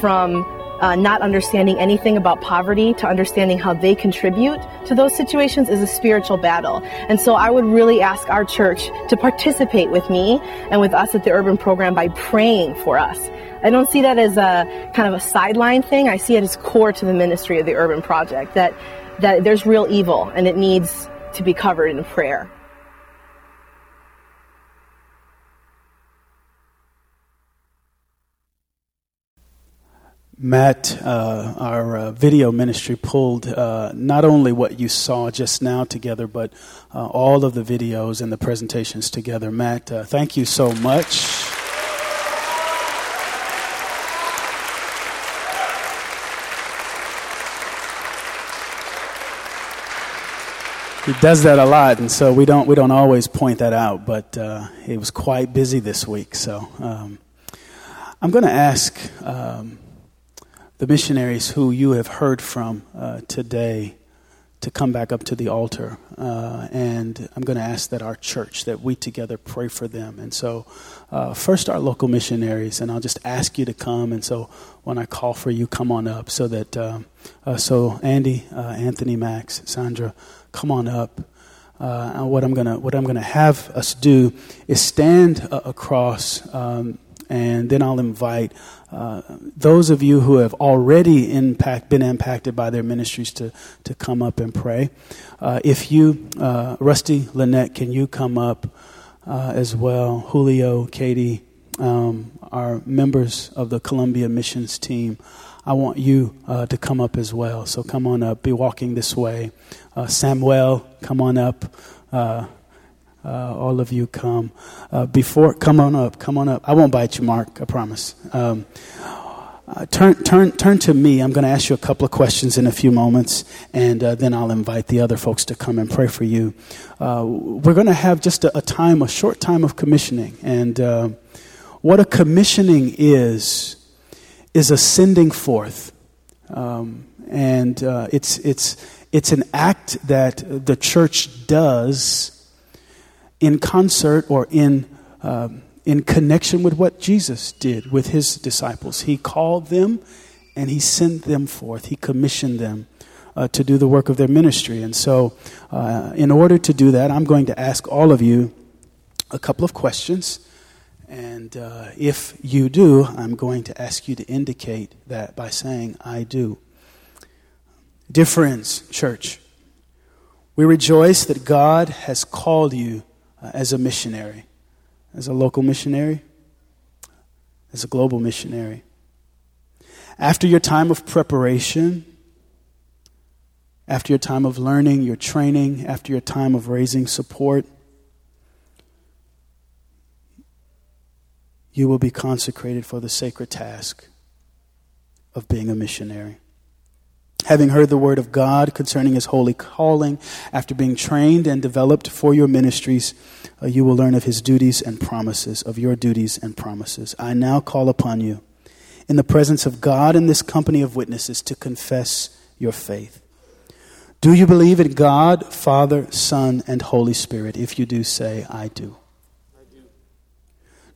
from uh, not understanding anything about poverty to understanding how they contribute to those situations is a spiritual battle. And so I would really ask our church to participate with me and with us at the Urban Program by praying for us. I don't see that as a kind of a sideline thing. I see it as core to the ministry of the Urban Project that that there's real evil and it needs to be covered in prayer. Matt, uh, our uh, video ministry, pulled uh, not only what you saw just now together, but uh, all of the videos and the presentations together. Matt, uh, thank you so much. He does that a lot, and so we don't we don't always point that out. But uh, he was quite busy this week, so um, I'm going to ask. Um, the missionaries who you have heard from uh, today to come back up to the altar. Uh, and I'm going to ask that our church, that we together pray for them. And so, uh, first, our local missionaries, and I'll just ask you to come. And so, when I call for you, come on up so that, um, uh, so Andy, uh, Anthony, Max, Sandra, come on up. Uh, and what I'm gonna what I'm gonna have us do is stand across, um, and then I'll invite uh, those of you who have already impact, been impacted by their ministries to, to come up and pray. Uh, if you, uh, Rusty, Lynette, can you come up uh, as well? Julio, Katie, um, are members of the Colombia missions team. I want you uh, to come up as well. So come on up. Be walking this way. Samuel, come on up. Uh, all of you come. Uh, before, come on up, come on up. I won't bite you, Mark, I promise. Um, uh, turn, turn, turn to me. I'm going to ask you a couple of questions in a few moments, and uh, then I'll invite the other folks to come and pray for you. we're going to have just a, a, time, a short time of commissioning. And what a commissioning is, is a sending forth. Um, and it's, it's, It's an act that the church does in concert or in, um, in connection with what Jesus did with his disciples. He called them and he sent them forth, he commissioned them. Uh, to do the work of their ministry. And so, uh, in order to do that, I'm going to ask all of you a couple of questions. And uh, if you do, I'm going to ask you to indicate that by saying, I do. Dear friends, church, we rejoice that God has called you Uh, as a missionary, as a local missionary, as a global missionary. After your time of preparation, after your time of learning, your training, after your time of raising support, you will be consecrated for the sacred task of being a missionary. Having heard the word of God concerning his holy calling, after being trained and developed for your ministries, uh, you will learn of his duties and promises, of your duties and promises. I now call upon you, in the presence of God and this company of witnesses, to confess your faith. Do you believe in God, Father, Son, and Holy Spirit? If you do, say, I do.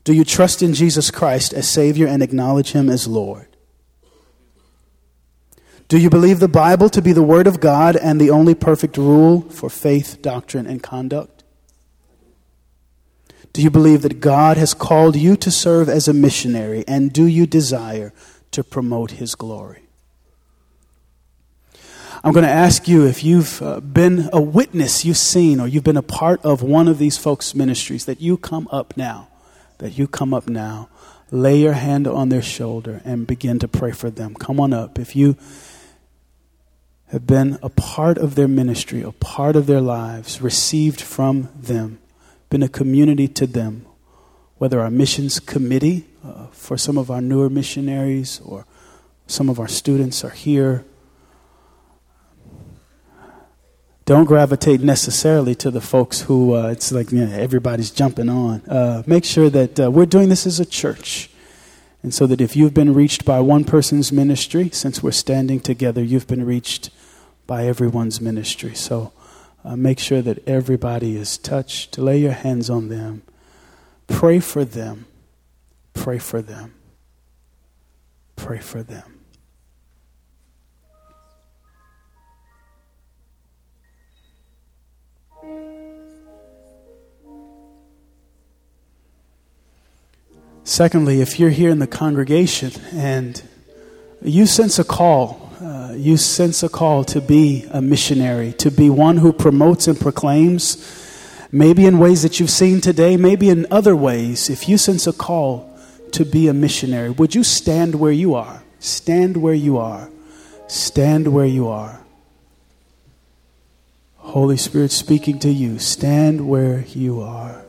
Do you trust in Jesus Christ as Savior and acknowledge Him as Lord? Do you believe the Bible to be the Word of God and the only perfect rule for faith, doctrine, and conduct? Do you believe that God has called you to serve as a missionary, and do you desire to promote His glory? I'm going to ask you if you've uh, been a witness, you've seen, or you've been a part of one of these folks' ministries, that you come up now, that you come up now, lay your hand on their shoulder, and begin to pray for them. Come on up. If you have been a part of their ministry, a part of their lives, received from them, been a community to them, whether our missions committee uh, for some of our newer missionaries or some of our students are here don't gravitate necessarily to the folks who uh, it's like you know, everybody's jumping on. Uh, make sure that uh, we're doing this as a church. And so that if you've been reached by one person's ministry, since we're standing together, you've been reached by everyone's ministry. So uh, make sure that everybody is touched. Lay your hands on them. Pray for them. Pray for them. Pray for them. Secondly, if you're here in the congregation and you sense a call, uh, you sense a call to be a missionary, to be one who promotes and proclaims, maybe in ways that you've seen today, maybe in other ways, if you sense a call to be a missionary, would you stand where you are? Stand where you are. Stand where you are. Holy Spirit speaking to you, stand where you are.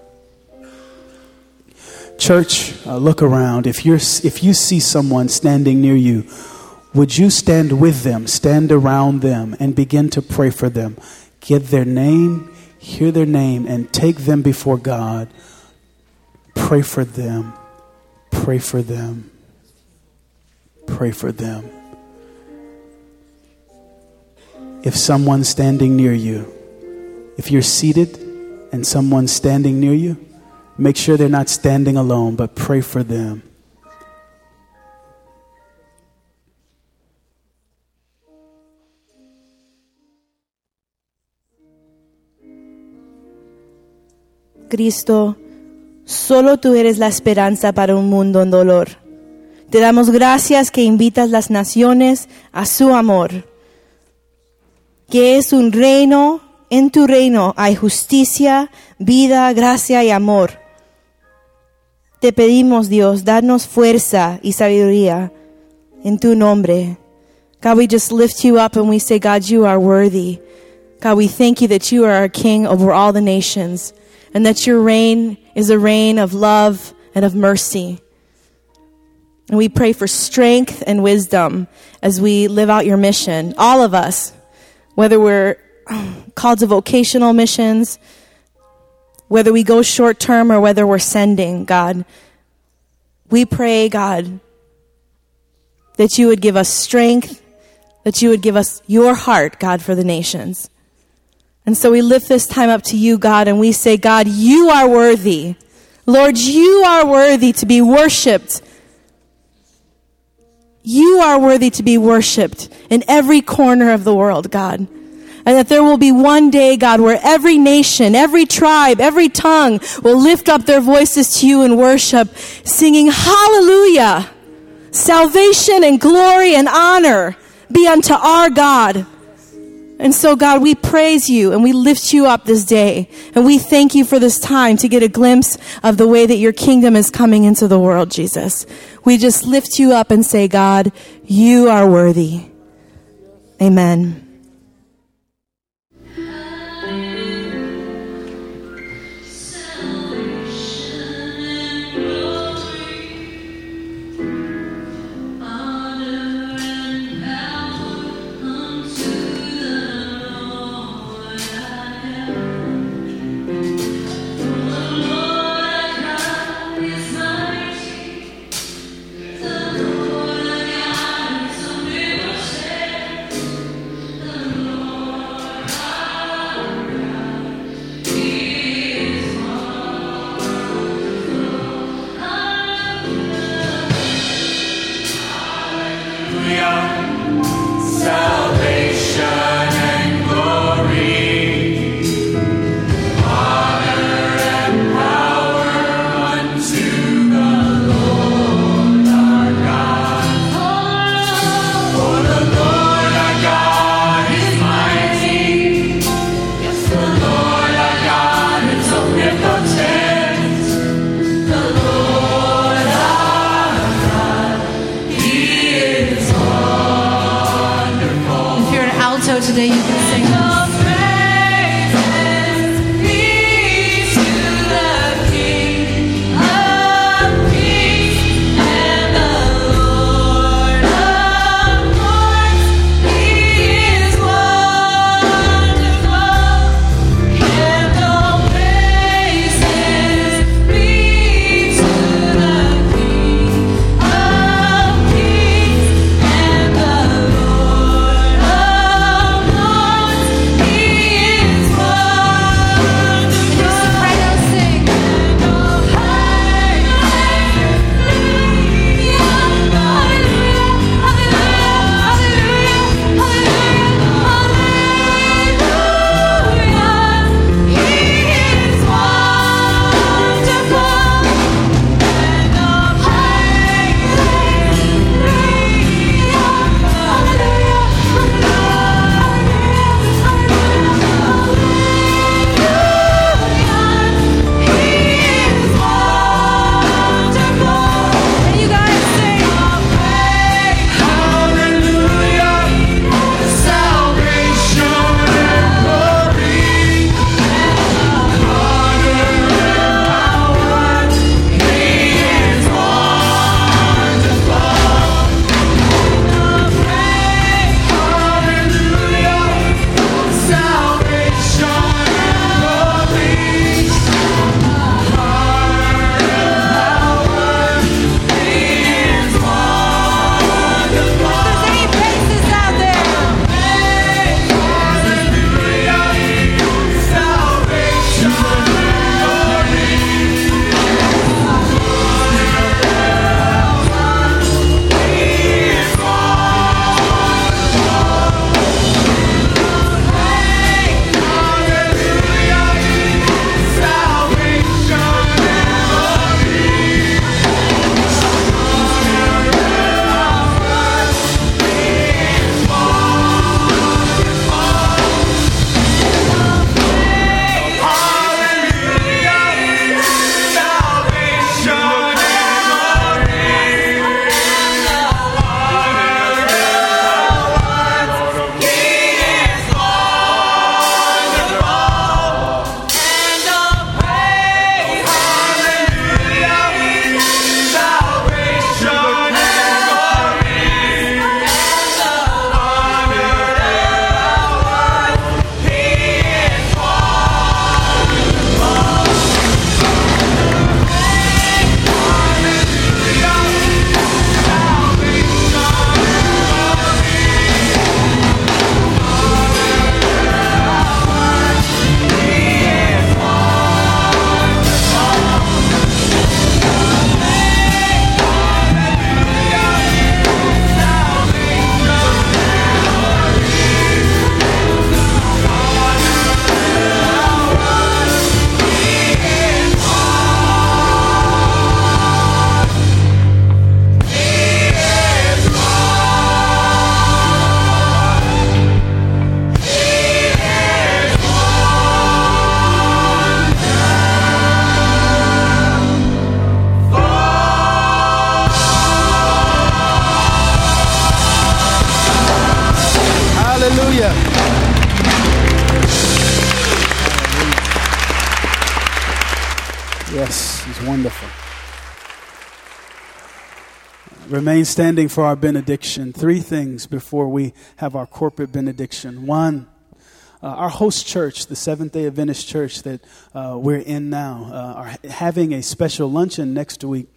Church, uh, look around. If, you're, if you see someone standing near you, would you stand with them, stand around them, and begin to pray for them? Get their name, hear their name, and take them before God. Pray for them. Pray for them. Pray for them. If someone's standing near you, if you're seated and someone's standing near you, Make sure they're not standing alone, but pray for them. Cristo, solo tú eres la esperanza para un mundo en dolor. Te damos gracias que invitas las naciones a su amor, que es un reino, en tu reino hay justicia, vida, gracia y amor. Te pedimos, Dios, danos fuerza y sabiduría en tu nombre. God, we just lift you up and we say, God, you are worthy. God, we thank you that you are our King over all the nations and that your reign is a reign of love and of mercy. And we pray for strength and wisdom as we live out your mission. All of us, whether we're called to vocational missions, whether we go short term or whether we're sending, God. We pray, God, that you would give us strength, that you would give us your heart, God, for the nations. And so we lift this time up to you, God, and we say, God, you are worthy. Lord, you are worthy to be worshiped. You are worthy to be worshiped in every corner of the world, God. And that there will be one day, God, where every nation, every tribe, every tongue will lift up their voices to you in worship, singing, Hallelujah! Salvation and glory and honor be unto our God. And so, God, we praise you and we lift you up this day. And we thank you for this time to get a glimpse of the way that your kingdom is coming into the world, Jesus. We just lift you up and say, God, you are worthy. Amen. Standing for our benediction. Three things before we have our corporate benediction. One, uh, our host church, the Seventh day Adventist church that uh, we're in now, uh, are having a special luncheon next week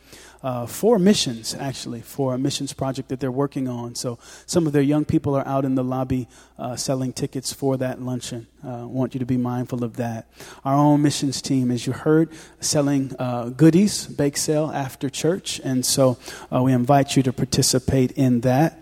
uh, for missions, actually, for a missions project that they're working on. So some of their young people are out in the lobby uh, selling tickets for that luncheon. I uh, want you to be mindful of that. Our own missions team, as you heard, selling uh, goodies, bake sale after church. And so uh, we invite you to participate in that.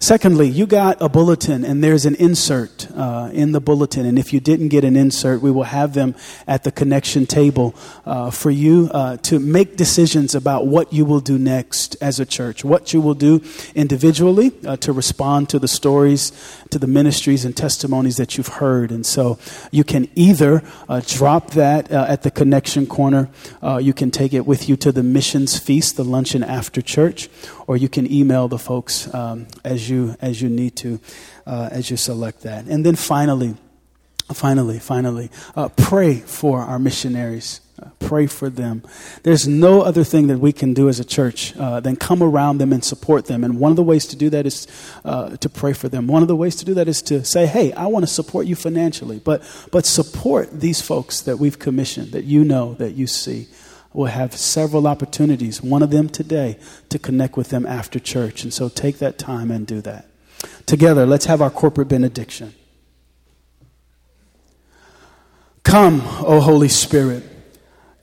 Secondly, you got a bulletin, and there's an insert uh, in the bulletin. And if you didn't get an insert, we will have them at the connection table uh, for you uh, to make decisions about what you will do next as a church, what you will do individually uh, to respond to the stories, to the ministries and testimonies that you've heard. And so you can either uh, drop that uh, at the connection corner, you can take it with you to the missions feast, the luncheon after church, or you can email the folks um, as you as you need to uh, as you select that. And then finally, finally, finally, uh, pray for our missionaries. Uh, pray for them. There's no other thing that we can do as a church uh, than come around them and support them. And one of the ways to do that is uh, to pray for them. One of the ways to do that is to say, "Hey, I want to support you financially, but but support these folks that we've commissioned, that you know, that you see." We'll have several opportunities, one of them today, to connect with them after church. And so take that time and do that. Together, let's have our corporate benediction. Come, O Holy Spirit.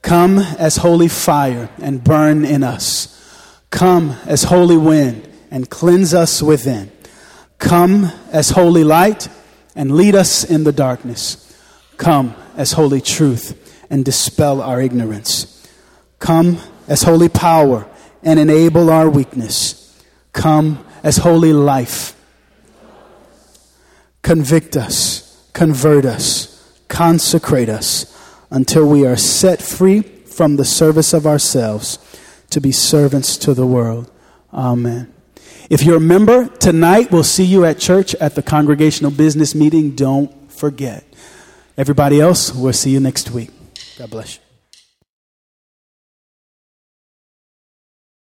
Come as holy fire and burn in us. Come as holy wind and cleanse us within. Come as holy light and lead us in the darkness. Come as holy truth and dispel our ignorance. Come as holy power and enable our weakness. Come as holy life. Convict us, convert us, consecrate us until we are set free from the service of ourselves to be servants to the world. Amen. If you're a member, tonight we'll see you at church at the congregational business meeting. Don't forget. Everybody else, we'll see you next week. God bless you.